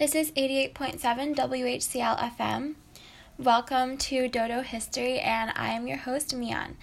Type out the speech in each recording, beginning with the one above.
This is 88.7 WHCL FM. Welcome to Dodo History, and I am your host, Mian.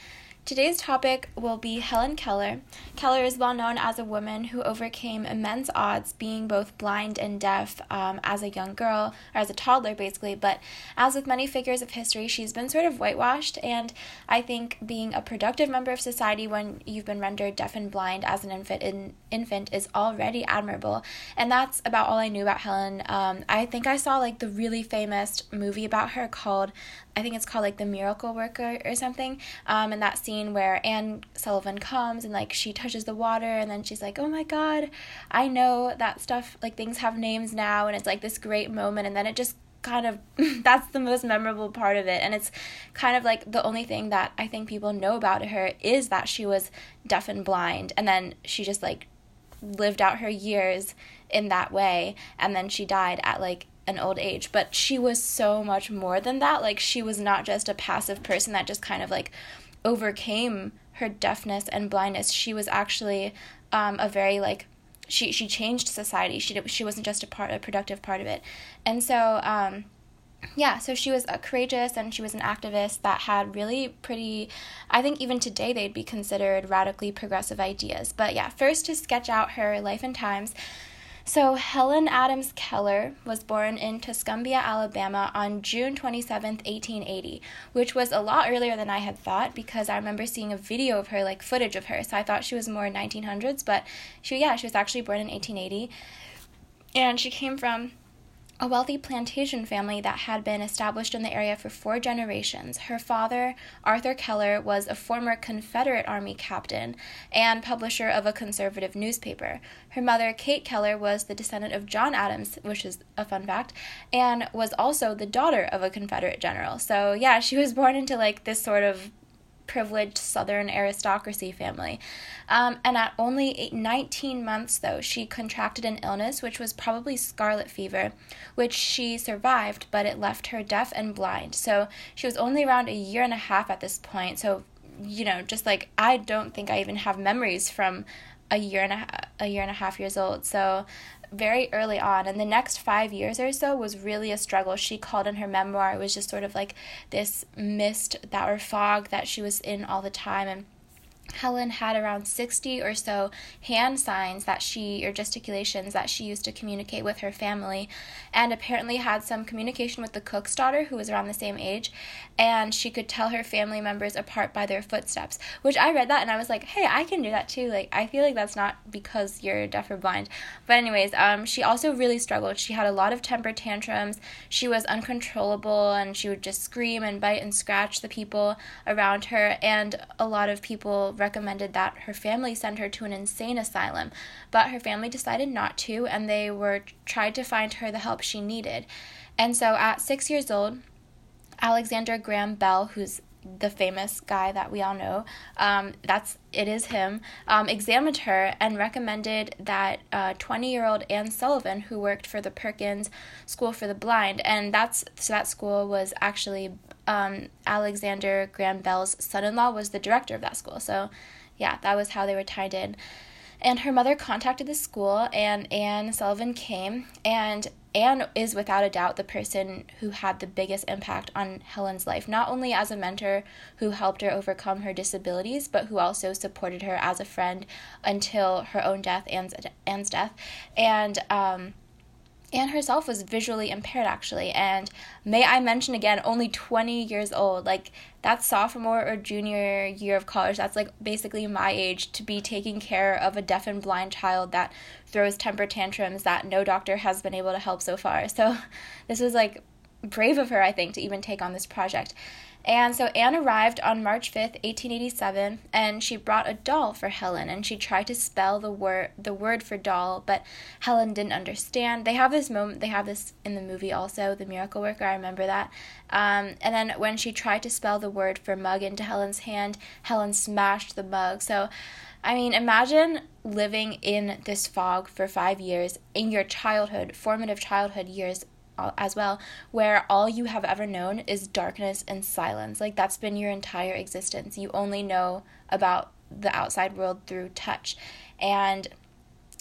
Today's topic will be Helen Keller. Keller is well known as a woman who overcame immense odds, being both blind and deaf um, as a young girl, or as a toddler, basically. But as with many figures of history, she's been sort of whitewashed, and I think being a productive member of society when you've been rendered deaf and blind as an infant, in, infant is already admirable. And that's about all I knew about Helen. Um, I think I saw like the really famous movie about her called I think it's called like the Miracle Worker or something. Um, and that scene where Anne Sullivan comes and like she touches the water and then she's like, oh my God, I know that stuff, like things have names now. And it's like this great moment. And then it just kind of that's the most memorable part of it and it's kind of like the only thing that i think people know about her is that she was deaf and blind and then she just like lived out her years in that way and then she died at like an old age, but she was so much more than that. Like she was not just a passive person that just kind of like overcame her deafness and blindness. She was actually um, a very like she she changed society. She she wasn't just a part a productive part of it, and so. Um, yeah, so she was a courageous and she was an activist that had really pretty, I think even today they'd be considered radically progressive ideas. But yeah, first to sketch out her life and times. So, Helen Adams Keller was born in Tuscumbia, Alabama on June 27, 1880, which was a lot earlier than I had thought because I remember seeing a video of her, like footage of her. So, I thought she was more 1900s, but she, yeah, she was actually born in 1880. And she came from a wealthy plantation family that had been established in the area for four generations. Her father, Arthur Keller, was a former Confederate Army captain and publisher of a conservative newspaper. Her mother, Kate Keller, was the descendant of John Adams, which is a fun fact, and was also the daughter of a Confederate general. So, yeah, she was born into like this sort of privileged Southern aristocracy family. Um, and at only 19 months, though, she contracted an illness which was probably scarlet fever, which she survived, but it left her deaf and blind. So she was only around a year and a half at this point. So, you know, just like I don't think I even have memories from a year and a, a year and a half years old. So very early on and the next five years or so was really a struggle. She called in her memoir. It was just sort of like this mist that or fog that she was in all the time and Helen had around 60 or so hand signs that she, or gesticulations that she used to communicate with her family, and apparently had some communication with the cook's daughter, who was around the same age, and she could tell her family members apart by their footsteps. Which I read that and I was like, hey, I can do that too. Like, I feel like that's not because you're deaf or blind. But, anyways, um, she also really struggled. She had a lot of temper tantrums. She was uncontrollable and she would just scream and bite and scratch the people around her, and a lot of people recommended that her family send her to an insane asylum, but her family decided not to, and they were tried to find her the help she needed. And so at six years old, Alexander Graham Bell, who's the famous guy that we all know, um, that's it is him, um, examined her and recommended that twenty uh, year old Anne Sullivan, who worked for the Perkins School for the Blind, and that's so that school was actually um, Alexander Graham Bell's son in law was the director of that school. So, yeah, that was how they were tied in. And her mother contacted the school, and Anne Sullivan came. And Anne is without a doubt the person who had the biggest impact on Helen's life, not only as a mentor who helped her overcome her disabilities, but who also supported her as a friend until her own death, Anne's, Anne's death. And, um, Anne herself was visually impaired, actually, and may I mention again, only 20 years old. Like, that's sophomore or junior year of college. That's like basically my age to be taking care of a deaf and blind child that throws temper tantrums that no doctor has been able to help so far. So, this was like brave of her, I think, to even take on this project. And so Anne arrived on March 5th, 1887, and she brought a doll for Helen and she tried to spell the word the word for doll, but Helen didn't understand. They have this moment, they have this in the movie also, The Miracle Worker, I remember that. Um, and then when she tried to spell the word for mug into Helen's hand, Helen smashed the mug. So I mean, imagine living in this fog for five years in your childhood, formative childhood years as well, where all you have ever known is darkness and silence. Like that's been your entire existence. You only know about the outside world through touch. And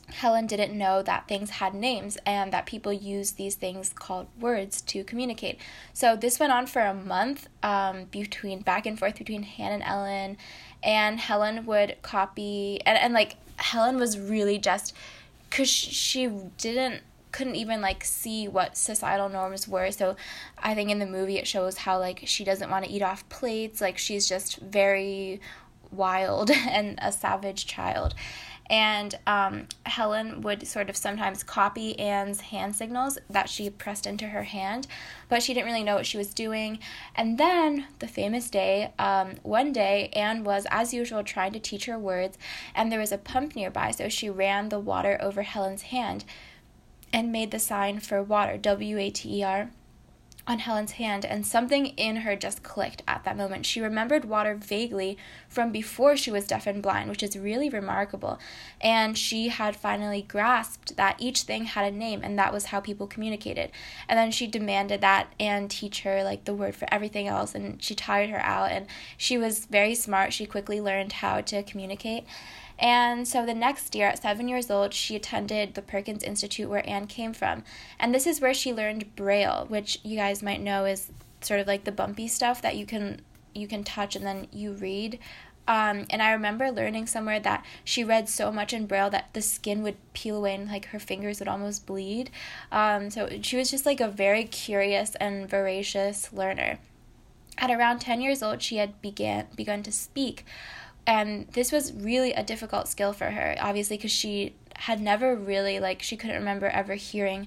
Helen didn't know that things had names and that people use these things called words to communicate. So this went on for a month um, between back and forth between Anne and Helen, and Helen would copy and, and like Helen was really just because she didn't couldn't even like see what societal norms were. So i think in the movie it shows how like she doesn't want to eat off plates like she's just very wild and a savage child. And um, Helen would sort of sometimes copy Anne's hand signals that she pressed into her hand, but she didn't really know what she was doing. And then the famous day, um, one day, Anne was, as usual, trying to teach her words, and there was a pump nearby, so she ran the water over Helen's hand and made the sign for water, W A T E R on Helen's hand, and something in her just clicked at that moment. She remembered water vaguely from before she was deaf and blind, which is really remarkable. And she had finally grasped that each thing had a name, and that was how people communicated. And then she demanded that Anne teach her like the word for everything else, and she tired her out. And she was very smart. She quickly learned how to communicate. And so the next year, at seven years old, she attended the Perkins Institute where Anne came from. And this is where she learned Braille, which you guys might know is sort of like the bumpy stuff that you can you can touch and then you read. Um, and I remember learning somewhere that she read so much in Braille that the skin would peel away and like her fingers would almost bleed. Um, so she was just like a very curious and voracious learner. At around 10 years old, she had began begun to speak. And this was really a difficult skill for her, obviously, because she had never really, like, she couldn't remember ever hearing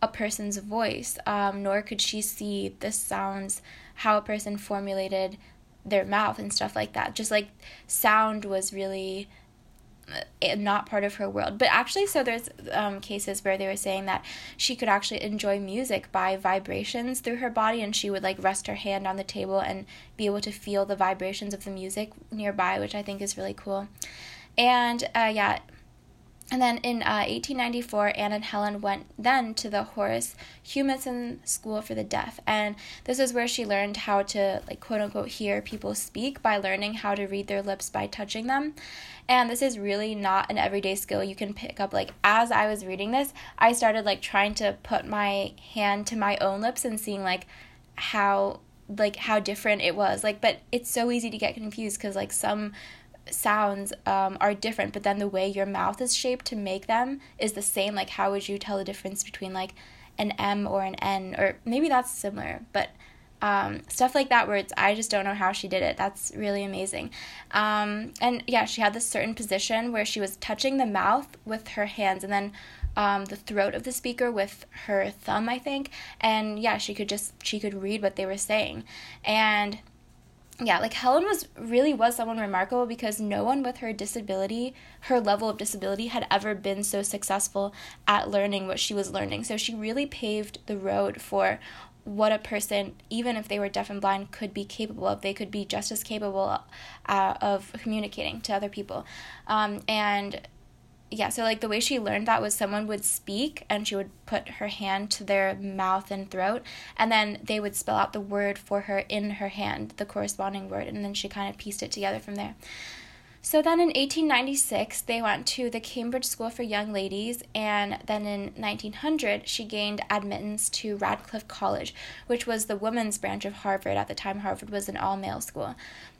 a person's voice, um, nor could she see the sounds, how a person formulated their mouth and stuff like that. Just like sound was really not part of her world. But actually, so there's um, cases where they were saying that she could actually enjoy music by vibrations through her body, and she would like rest her hand on the table and be able to feel the vibrations of the music nearby, which I think is really cool. And uh, yeah, and then in uh, 1894, Anne and Helen went then to the Horace Humason School for the Deaf, and this is where she learned how to, like, quote unquote, hear people speak by learning how to read their lips by touching them. And this is really not an everyday skill you can pick up. Like, as I was reading this, I started, like, trying to put my hand to my own lips and seeing, like, how like how different it was like but it's so easy to get confused because like some sounds um, are different, but then the way your mouth is shaped to make them is the same. Like, how would you tell the difference between like an M or an N? Or maybe that's similar, but um, stuff like that where it's I just don't know how she did it. That's really amazing. Um, and yeah, she had this certain position where she was touching the mouth with her hands and then um, the throat of the speaker with her thumb, I think. And yeah, she could just she could read what they were saying. And yeah, like Helen was really was someone remarkable because no one with her disability, her level of disability, had ever been so successful at learning what she was learning. So she really paved the road for what a person, even if they were deaf and blind, could be capable of. They could be just as capable uh, of communicating to other people. Um, and yeah, so like the way she learned that was someone would speak and she would put her hand to their mouth and throat, and then they would spell out the word for her in her hand, the corresponding word, and then she kind of pieced it together from there. So then in 1896, they went to the Cambridge School for Young Ladies, and then in 1900, she gained admittance to Radcliffe College, which was the women's branch of Harvard. At the time, Harvard was an all male school.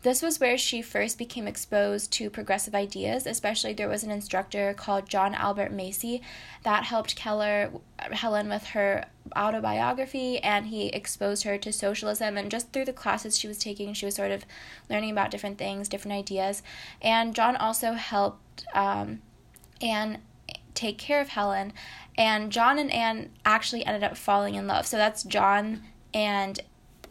This was where she first became exposed to progressive ideas, especially there was an instructor called John Albert Macy that helped Keller Helen with her autobiography and he exposed her to socialism and just through the classes she was taking she was sort of learning about different things different ideas. And john also helped um, anne take care of helen. And john and anne actually ended up falling in love. So that's john and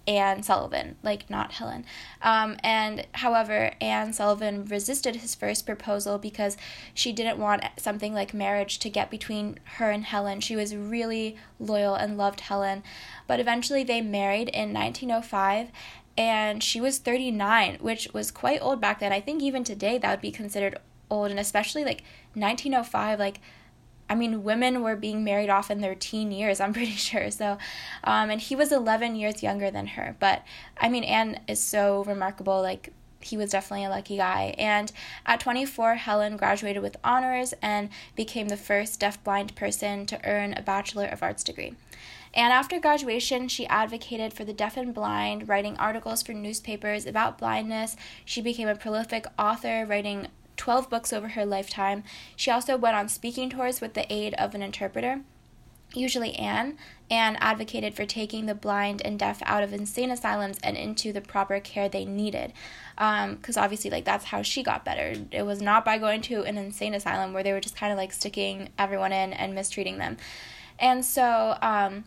Anne Sullivan, like not Helen. Um, and however, Anne Sullivan resisted his first proposal because she didn't want something like marriage to get between her and Helen. She was really loyal and loved Helen. But eventually they married in 1905 and she was 39, which was quite old back then. I think even today that would be considered old, and especially like 1905, like I mean, women were being married off in their teen years, I'm pretty sure. So, um, and he was 11 years younger than her. But I mean, Anne is so remarkable. Like, he was definitely a lucky guy. And at 24, Helen graduated with honors and became the first deafblind person to earn a Bachelor of Arts degree. And after graduation, she advocated for the deaf and blind, writing articles for newspapers about blindness. She became a prolific author, writing 12 books over her lifetime. She also went on speaking tours with the aid of an interpreter usually Anne, and advocated for taking the blind and deaf out of insane asylums and into the proper care they needed. Because um, obviously, like, that's how she got better. It was not by going to an insane asylum where they were just kind of like sticking everyone in and mistreating them. And so, um,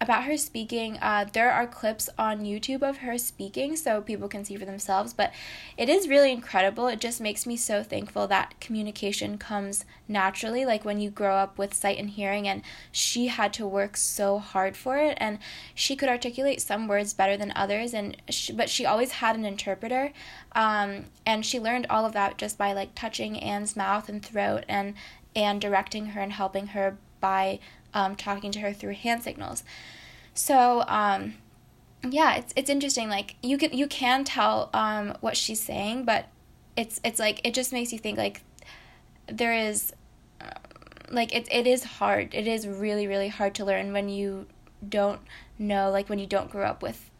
about her speaking. Uh, there are clips on YouTube of her speaking so people can see for themselves, but it is really incredible. It just makes me so thankful that communication comes naturally, like when you grow up with sight and hearing, and she had to work so hard for it, and she could articulate some words better than others, and she, but she always had an interpreter, um, and she learned all of that just by like touching Anne's mouth and throat and and directing her and helping her by um, talking to her through hand signals. So, um, yeah, it's it's interesting. Like you can you can tell um, what she's saying, but it's it's like it just makes you think like there is uh, like it it is hard. It is really really hard to learn when you don't know like when you don't grow up with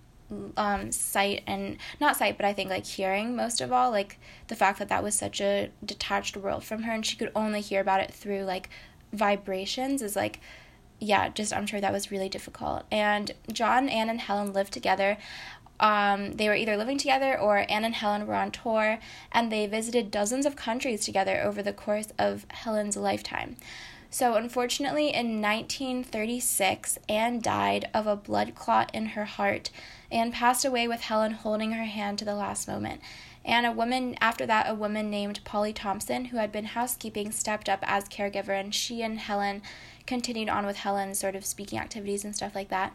um sight and not sight but i think like hearing most of all like the fact that that was such a detached world from her and she could only hear about it through like vibrations is like yeah, just I'm sure that was really difficult. And John, Anne, and Helen lived together. Um, they were either living together or Anne and Helen were on tour, and they visited dozens of countries together over the course of Helen's lifetime. So, unfortunately, in 1936, Anne died of a blood clot in her heart and passed away with Helen holding her hand to the last moment. And a woman, after that, a woman named Polly Thompson, who had been housekeeping, stepped up as caregiver, and she and Helen continued on with Helen's sort of speaking activities and stuff like that.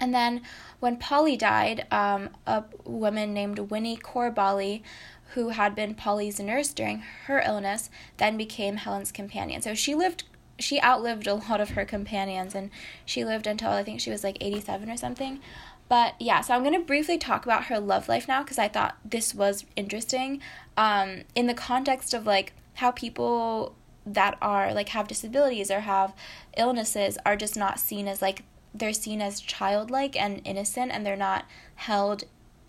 And then when Polly died, um, a woman named Winnie Corbally, who had been Polly's nurse during her illness, then became Helen's companion. So she lived she outlived a lot of her companions and she lived until I think she was like 87 or something. But yeah, so I'm going to briefly talk about her love life now because I thought this was interesting um, in the context of like how people that are like have disabilities or have illnesses are just not seen as like they're seen as childlike and innocent and they're not held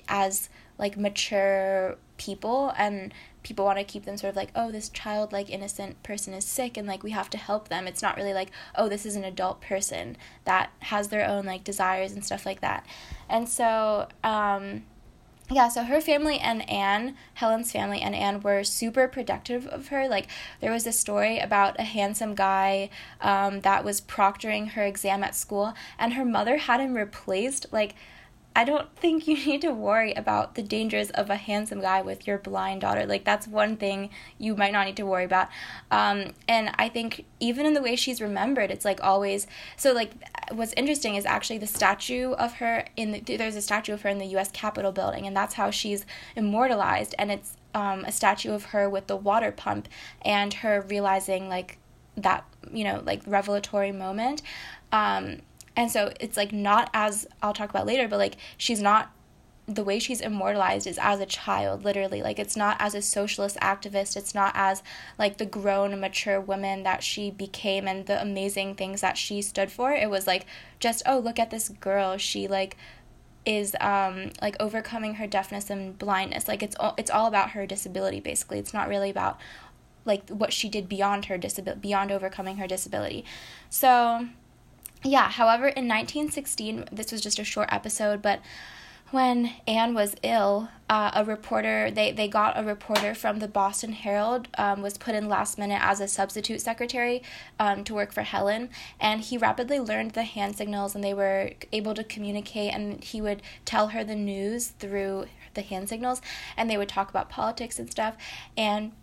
as like mature people. And people want to keep them sort of like oh this childlike innocent person is sick and like we have to help them. It's not really like oh this is an adult person that has their own like desires and stuff like that. And so um yeah, so her family and Anne, Helen's family and Anne were super protective of her. Like, there was a story about a handsome guy um, that was proctoring her exam at school, and her mother had him replaced. Like, I don't think you need to worry about the dangers of a handsome guy with your blind daughter. Like, that's one thing you might not need to worry about. Um, and I think even in the way she's remembered, it's like always. So, like, what's interesting is actually the statue of her in the, there's a statue of her in the U.S. Capitol building, and that's how she's immortalized. And it's um, a statue of her with the water pump and her realizing, like, that, you know, like, revelatory moment. Um, and so it's like not as I'll talk about later, but like she's not the way she's immortalized is as a child, literally. Like it's not as a socialist activist, it's not as like the grown, mature woman that she became and the amazing things that she stood for. It was like just, oh, look at this girl. She like is um like overcoming her deafness and blindness. Like it's all it's all about her disability basically. It's not really about like what she did beyond her disability beyond overcoming her disability. So yeah, however, in 1916, this was just a short episode, but when Anne was ill, uh, a reporter they, they got a reporter from the Boston Herald um, was put in last minute as a substitute secretary um, to work for Helen, and he rapidly learned the hand signals, and they were able to communicate, and he would tell her the news through the hand signals, and they would talk about politics and stuff, and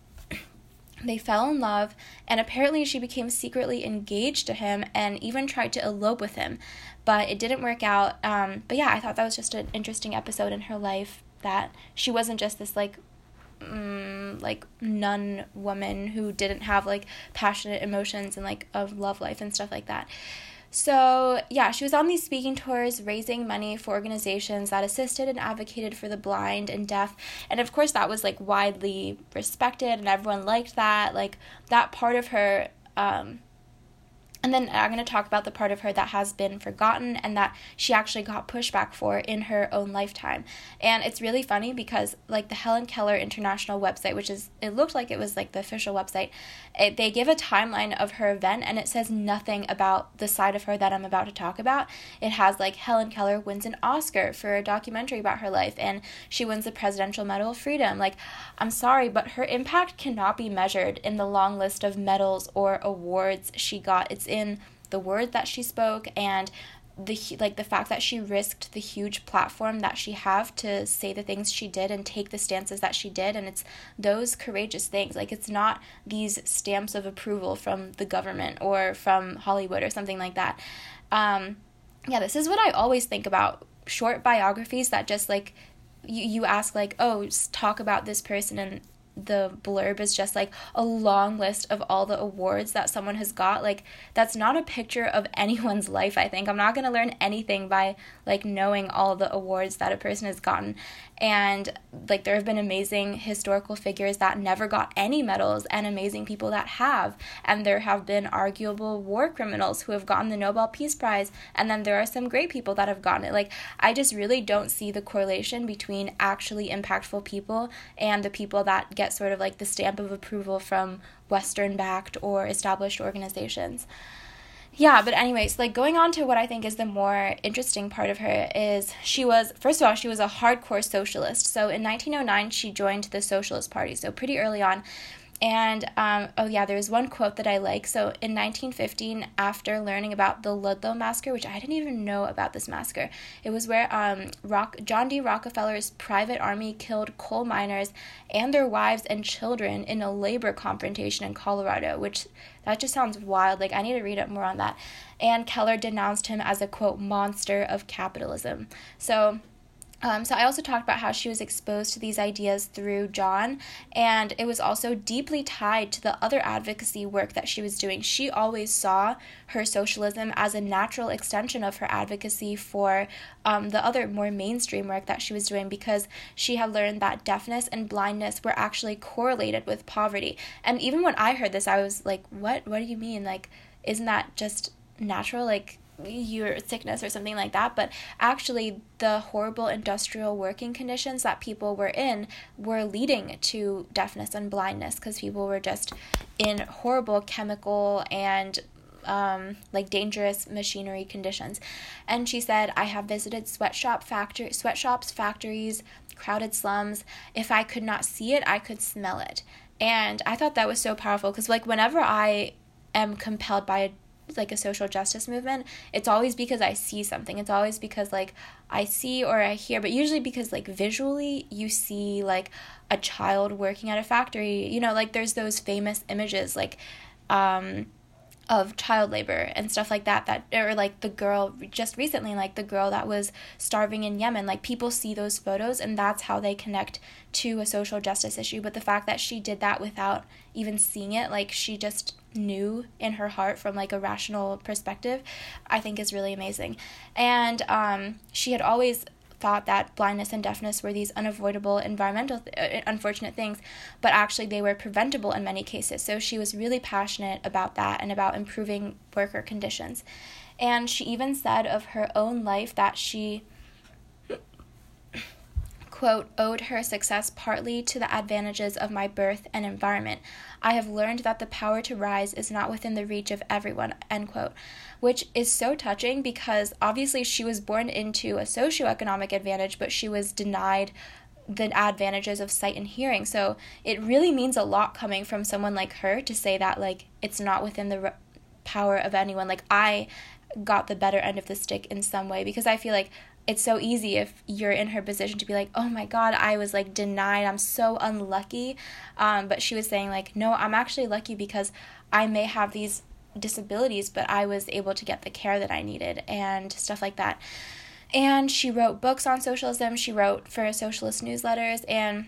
they fell in love, and apparently she became secretly engaged to him and even tried to elope with him, but it didn't work out. Um, but yeah, I thought that was just an interesting episode in her life that she wasn't just this like mm, like nun woman who didn't have like passionate emotions and like a love life and stuff like that. So, yeah, she was on these speaking tours raising money for organizations that assisted and advocated for the blind and deaf. And of course, that was like widely respected and everyone liked that. Like, that part of her um, and then I'm going to talk about the part of her that has been forgotten and that she actually got pushback for in her own lifetime. And it's really funny because, like, the Helen Keller International website, which is, it looked like it was like the official website, it, they give a timeline of her event and it says nothing about the side of her that I'm about to talk about. It has, like, Helen Keller wins an Oscar for a documentary about her life and she wins the Presidential Medal of Freedom. Like, I'm sorry, but her impact cannot be measured in the long list of medals or awards she got. It's in the word that she spoke and the like the fact that she risked the huge platform that she have to say the things she did and take the stances that she did. And it's those courageous things. Like it's not these stamps of approval from the government or from Hollywood or something like that. Um yeah this is what I always think about short biographies that just like you, you ask like oh talk about this person and the blurb is just like a long list of all the awards that someone has got. Like that's not a picture of anyone's life i think. I'm not going to learn anything by like knowing all the awards that a person has gotten. And like there have been amazing historical figures that never got any medals and amazing people that have. And there have been arguable war criminals who have gotten the nobel peace prize. And then there are some great people that have gotten it. Like i just really don't see the correlation between actually impactful people and the people that get sort of like the stamp of approval from western backed or established organizations yeah, but anyways, like going on to what I think is the more interesting part of her is she was first of all she was a hardcore socialist. So in 1909 she joined the Socialist Party. So pretty early on, and um, oh yeah, there's one quote that I like. So in 1915, after learning about the Ludlow massacre, which I didn't even know about this massacre, it was where um, Rock- John D. Rockefeller's private army killed coal miners and their wives and children in a labor confrontation in Colorado, which that just sounds wild. Like I need to read up more on that. And Keller denounced him as a quote monster of capitalism. So um, so I also talked about how she was exposed to these ideas through John, and it was also deeply tied to the other advocacy work that she was doing. She always saw her socialism as a natural extension of her advocacy for um, the other more mainstream work that she was doing because she had learned that deafness and blindness were actually correlated with poverty. And even when I heard this, I was like, "What? What do you mean? Like, isn't that just natural? Like." Your sickness or something like that, but actually the horrible industrial working conditions that people were in were leading to deafness and blindness because people were just in horrible chemical and um, like dangerous machinery conditions. And she said, I have visited sweatshop factory, sweatshops, factories, crowded slums. If I could not see it, I could smell it. And I thought that was so powerful because, like, whenever I am compelled by a like a social justice movement, it's always because I see something. It's always because like I see or I hear, but usually because like visually you see like a child working at a factory. You know, like there's those famous images like um of child labor and stuff like that that or like the girl just recently like the girl that was starving in Yemen like people see those photos and that's how they connect to a social justice issue. But the fact that she did that without even seeing it like she just knew in her heart from like a rational perspective i think is really amazing. And um, she had always thought that blindness and deafness were these unavoidable environmental th- uh, unfortunate things but actually they were preventable in many cases. So she was really passionate about that and about improving worker conditions. And she even said of her own life that she quote, owed her success partly to the advantages of my birth and environment. I have learned that the power to rise is not within the reach of everyone, end quote. Which is so touching because obviously she was born into a socioeconomic advantage, but she was denied the advantages of sight and hearing. So it really means a lot coming from someone like her to say that, like, it's not within the power of anyone. Like, I got the better end of the stick in some way because I feel like it's so easy if you're in her position to be like, oh my God, I was like denied. I'm so unlucky. Um, but she was saying, like, no, I'm actually lucky because I may have these disabilities, but I was able to get the care that I needed and stuff like that. And she wrote books on socialism. She wrote for socialist newsletters. And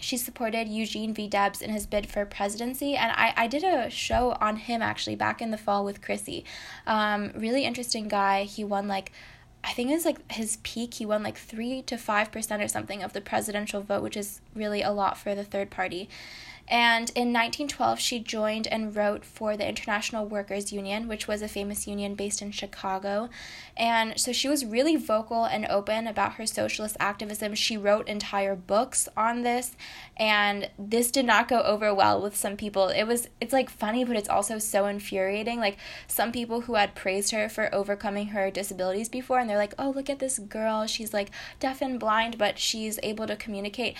she supported Eugene V. Debs in his bid for presidency, and I, I did a show on him actually back in the fall with Chrissy. Um, really interesting guy. He won like I think it's like his peak, he won like 3 to 5% or something of the presidential vote, which is really a lot for the third party. And in 1912, she joined and wrote for the International Workers Union, which was a famous union based in Chicago. And so she was really vocal and open about her socialist activism. She wrote entire books on this, and this did not go over well with some people. It was it's like funny, but it's also so infuriating. Like some people who had praised her for overcoming her disabilities before, and they're like, "Oh, look at this girl. She's like deaf and blind, but she's able to communicate."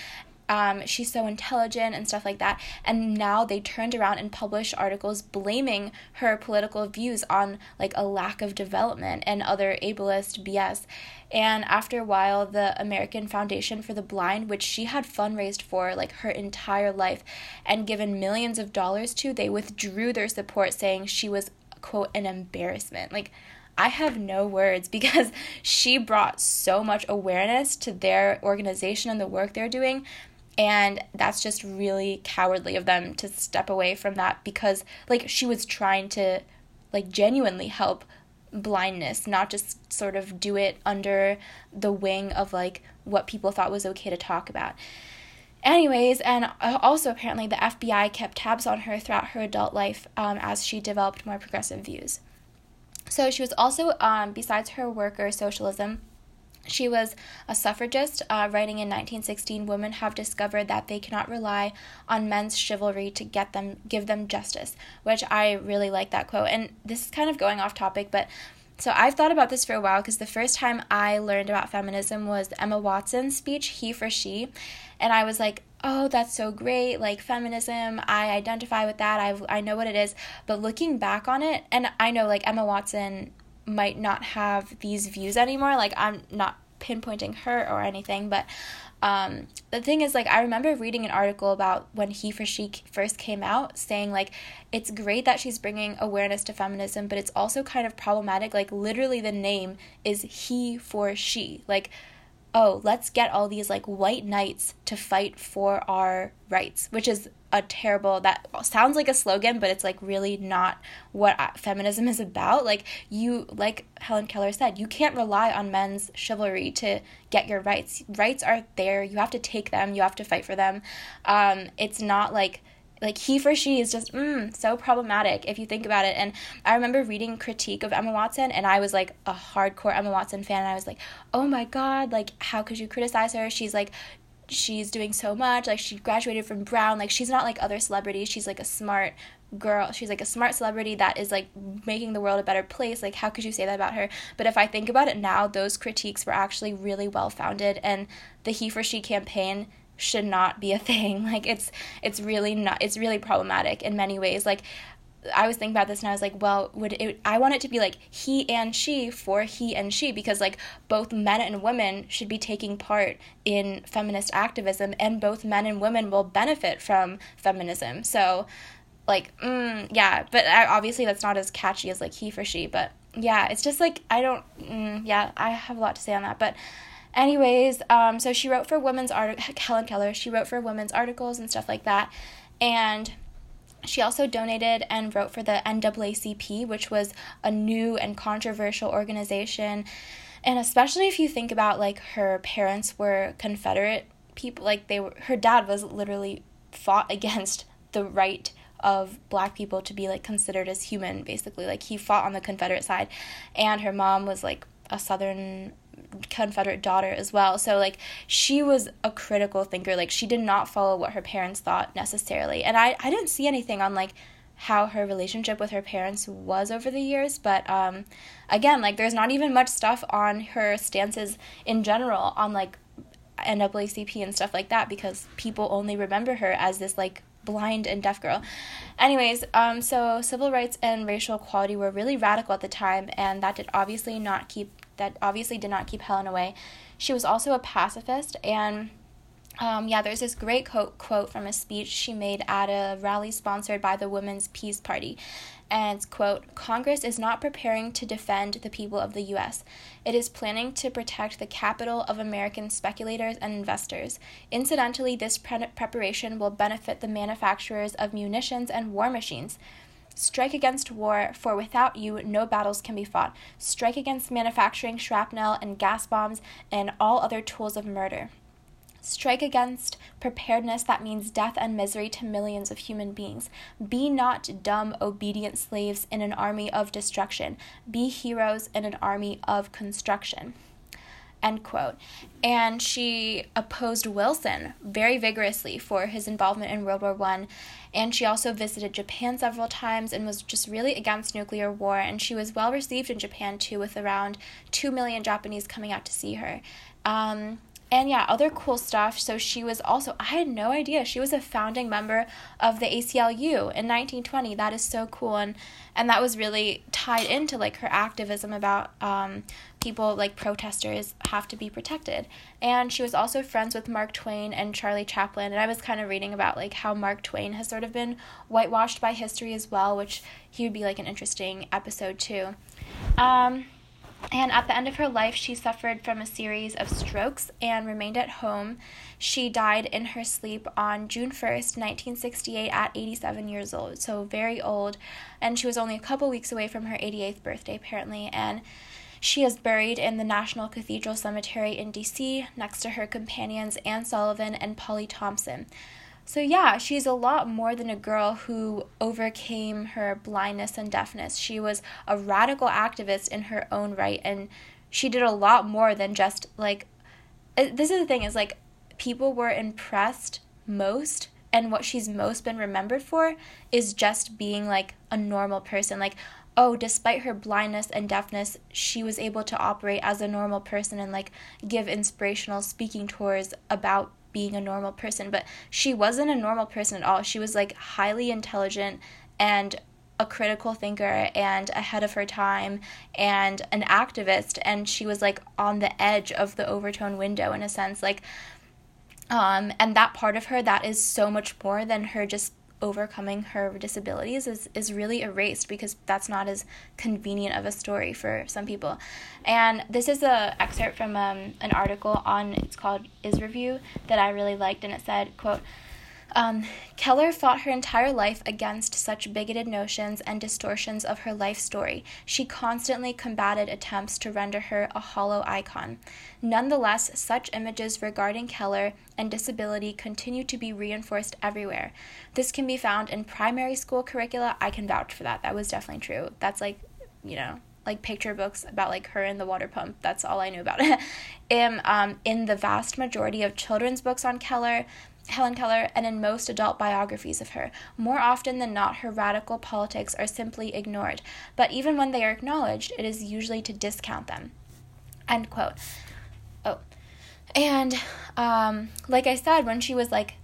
Um, she's so intelligent and stuff like that. And now they turned around and published articles blaming her political views on like a lack of development and other ableist BS. And after a while, the American Foundation for the Blind, which she had fundraised for like her entire life and given millions of dollars to, they withdrew their support, saying she was, quote, an embarrassment. Like, I have no words because she brought so much awareness to their organization and the work they're doing and that's just really cowardly of them to step away from that because like she was trying to like genuinely help blindness not just sort of do it under the wing of like what people thought was okay to talk about. Anyways and uh, also apparently the fbi kept tabs on her throughout her adult life um, as she developed more progressive views. So she was also um, besides her work or socialism she was a suffragist, uh, writing in 1916. Women have discovered that they cannot rely on men's chivalry to get them, give them justice, which I really like that quote. And this is kind of going off topic, but so I've thought about this for a while because the first time I learned about feminism was Emma Watson's speech, He for She, and I was like, oh, that's so great, like feminism, I identify with that, I I know what it is. But looking back on it, and I know like Emma Watson might not have these views anymore. Like I'm not pinpointing her or anything, but um, the thing is like I remember reading an article about when he for she first came out saying like it's great that she's bringing awareness to feminism, but it's also kind of problematic. Like literally the name is he for she. Like oh, let's get all these like white knights to fight for our rights, which is a terrible that sounds like a slogan but it's like really not what feminism is about. Like you like helen keller said you can't rely on men's chivalry to get your rights. Rights are there. You have to take them. You have to fight for them. Um, it's not like like he for she is just mm, so problematic if you think about it. And i remember reading critique of emma watson and i was like a hardcore emma watson fan and i was like oh my god like how could you criticize her? She's like she's doing so much like she graduated from brown like she's not like other celebrities she's like a smart girl she's like a smart celebrity that is like making the world a better place like how could you say that about her? But if i think about it now those critiques were actually really well founded and the he for she campaign should not be a thing like it's it's really not it's really problematic in many ways like I was thinking about this and I was like, well, would it I want it to be like he and she for he and she because like both men and women should be taking part in feminist activism and both men and women will benefit from feminism. So like mm, yeah, but I, obviously that's not as catchy as like he for she, but yeah, it's just like I don't mm, yeah, I have a lot to say on that, but anyways, um so she wrote for women's art Helen Keller, she wrote for women's articles and stuff like that. And she also donated and wrote for the NAACP, which was a new and controversial organization. And especially if you think about like her parents were Confederate people, like they were her dad was literally fought against the right of black people to be like considered as human basically like he fought on the confederate side and her mom was like a southern Confederate daughter as well. So like she was a critical thinker. Like she did not follow what her parents thought necessarily. And I I didn't see anything on like how her relationship with her parents was over the years, but um again, like there's not even much stuff on her stances in general on like NAACP and stuff like that because people only remember her as this like blind and deaf girl. Anyways, um, so civil rights and racial equality were really radical at the time, and that did obviously not keep that obviously did not keep Helen away. She was also a pacifist, and um, yeah, there's this great quote, quote from a speech she made at a rally sponsored by the Women's Peace Party. and it's quote Congress is not preparing to defend the people of the US. It is planning to protect the capital of American speculators and investors. Incidentally, this pre- preparation will benefit the manufacturers of munitions and war machines. Strike against war, for without you, no battles can be fought. Strike against manufacturing shrapnel and gas bombs and all other tools of murder. Strike against preparedness that means death and misery to millions of human beings. Be not dumb, obedient slaves in an army of destruction. Be heroes in an army of construction. End quote. And she opposed Wilson very vigorously for his involvement in World War One. And she also visited Japan several times and was just really against nuclear war. And she was well received in Japan too, with around 2 million Japanese coming out to see her. Um, and yeah, other cool stuff. So she was also, I had no idea, she was a founding member of the ACLU in 1920. That is so cool. And, and that was really tied into like her activism about um, people like protesters have to be protected. And she was also friends with Mark Twain and Charlie Chaplin. And I was kind of reading about like how Mark Twain has sort of been whitewashed by history as well, which he would be like an interesting episode too. Um, and at the end of her life, she suffered from a series of strokes and remained at home. She died in her sleep on June 1st, 1968, at 87 years old, so very old. And she was only a couple weeks away from her 88th birthday, apparently. And she is buried in the National Cathedral Cemetery in DC next to her companions Anne Sullivan and Polly Thompson. So, yeah, she's a lot more than a girl who overcame her blindness and deafness. She was a radical activist in her own right, and she did a lot more than just like. Uh, this is the thing is like, people were impressed most, and what she's most been remembered for is just being like a normal person. Like, oh, despite her blindness and deafness, she was able to operate as a normal person and like give inspirational speaking tours about being a normal person, but she wasn't a normal person at all. She was like highly intelligent and a critical thinker and ahead of her time and an activist and she was like on the edge of the Overton window in a sense like um and that part of her that is so much more than her just overcoming her disabilities is, is really erased because that's not as convenient of a story for some people. And this is a excerpt from um, an article on it's called Is Review that I really liked and it said, quote, um, Keller fought her entire life against such bigoted notions and distortions of her life story. She constantly combated attempts to render her a hollow icon. Nonetheless, such images regarding Keller and disability continue to be reinforced everywhere. This can be found in primary school curricula. I can vouch for that. That was definitely true. That's like, you know, like picture books about like her and the water pump. That's all I knew about it. in, um, in the vast majority of children's books on Keller, Helen Keller and in most adult biographies of her. More often than not, her radical politics are simply ignored, but even when they are acknowledged, it is usually to discount them. End quote. Oh. And um, like I said, when she was like,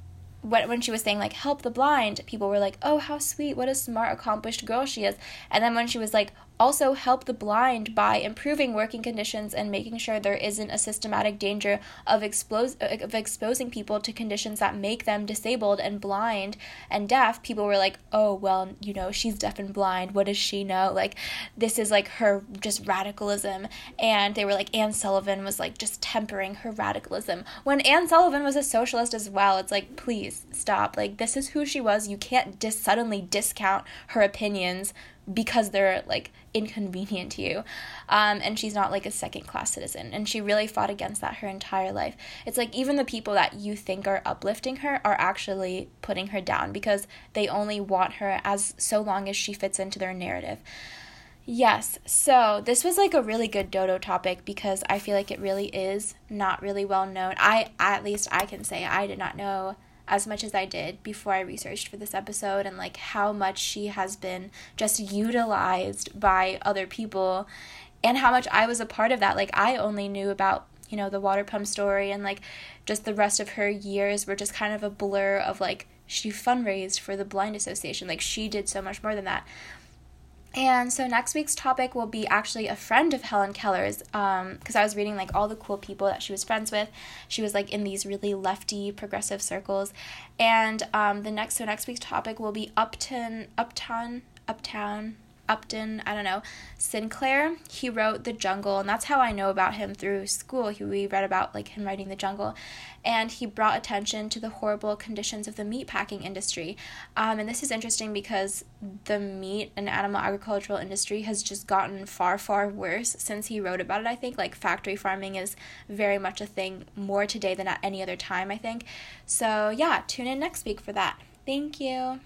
when she was saying like help the blind, people were like, "Oh, how sweet! What a smart, accomplished girl she is." And then when she was like, also help the blind by improving working conditions and making sure there isn't a systematic danger of, expose, of exposing people to conditions that make them disabled and blind and deaf. People were like oh well you know she's deaf and blind. What does she know? Like this is like her just radicalism. And they were like anne sullivan was like just tempering her radicalism. When anne sullivan was a socialist as well it's like please stop. Like this is who she was. You can't just suddenly discount her opinions because they're like inconvenient to you. Um, and she's not like a second class citizen. And she really fought against that her entire life. It's like even the people that you think are uplifting her are actually putting her down because they only want her as so long as she fits into their narrative. Yes, so this was like a really good dodo topic because I feel like it really is not really well known. I at least I can say I did not know as much as I did before I researched for this episode and like how much she has been just utilized by other people and how much I was a part of that. Like I only knew about, you know, the water pump story and like just the rest of her years were just kind of a blur of like she fundraised for the blind association. Like she did so much more than that. And so next week's topic will be actually a friend of Helen Keller's, because um, I was reading like all the cool people that she was friends with. She was like in these really lefty progressive circles, and um, the next so next week's topic will be Upton Upton Uptown Upton, I don't know, Sinclair. He wrote The Jungle, and that's how I know about him through school. He, we read about like him writing The Jungle, and he brought attention to the horrible conditions of the meat packing industry. Um, and this is interesting because the meat and animal agricultural industry has just gotten far, far worse since he wrote about it. I think like factory farming is very much a thing more today than at any other time. I think. So yeah, tune in next week for that. Thank you.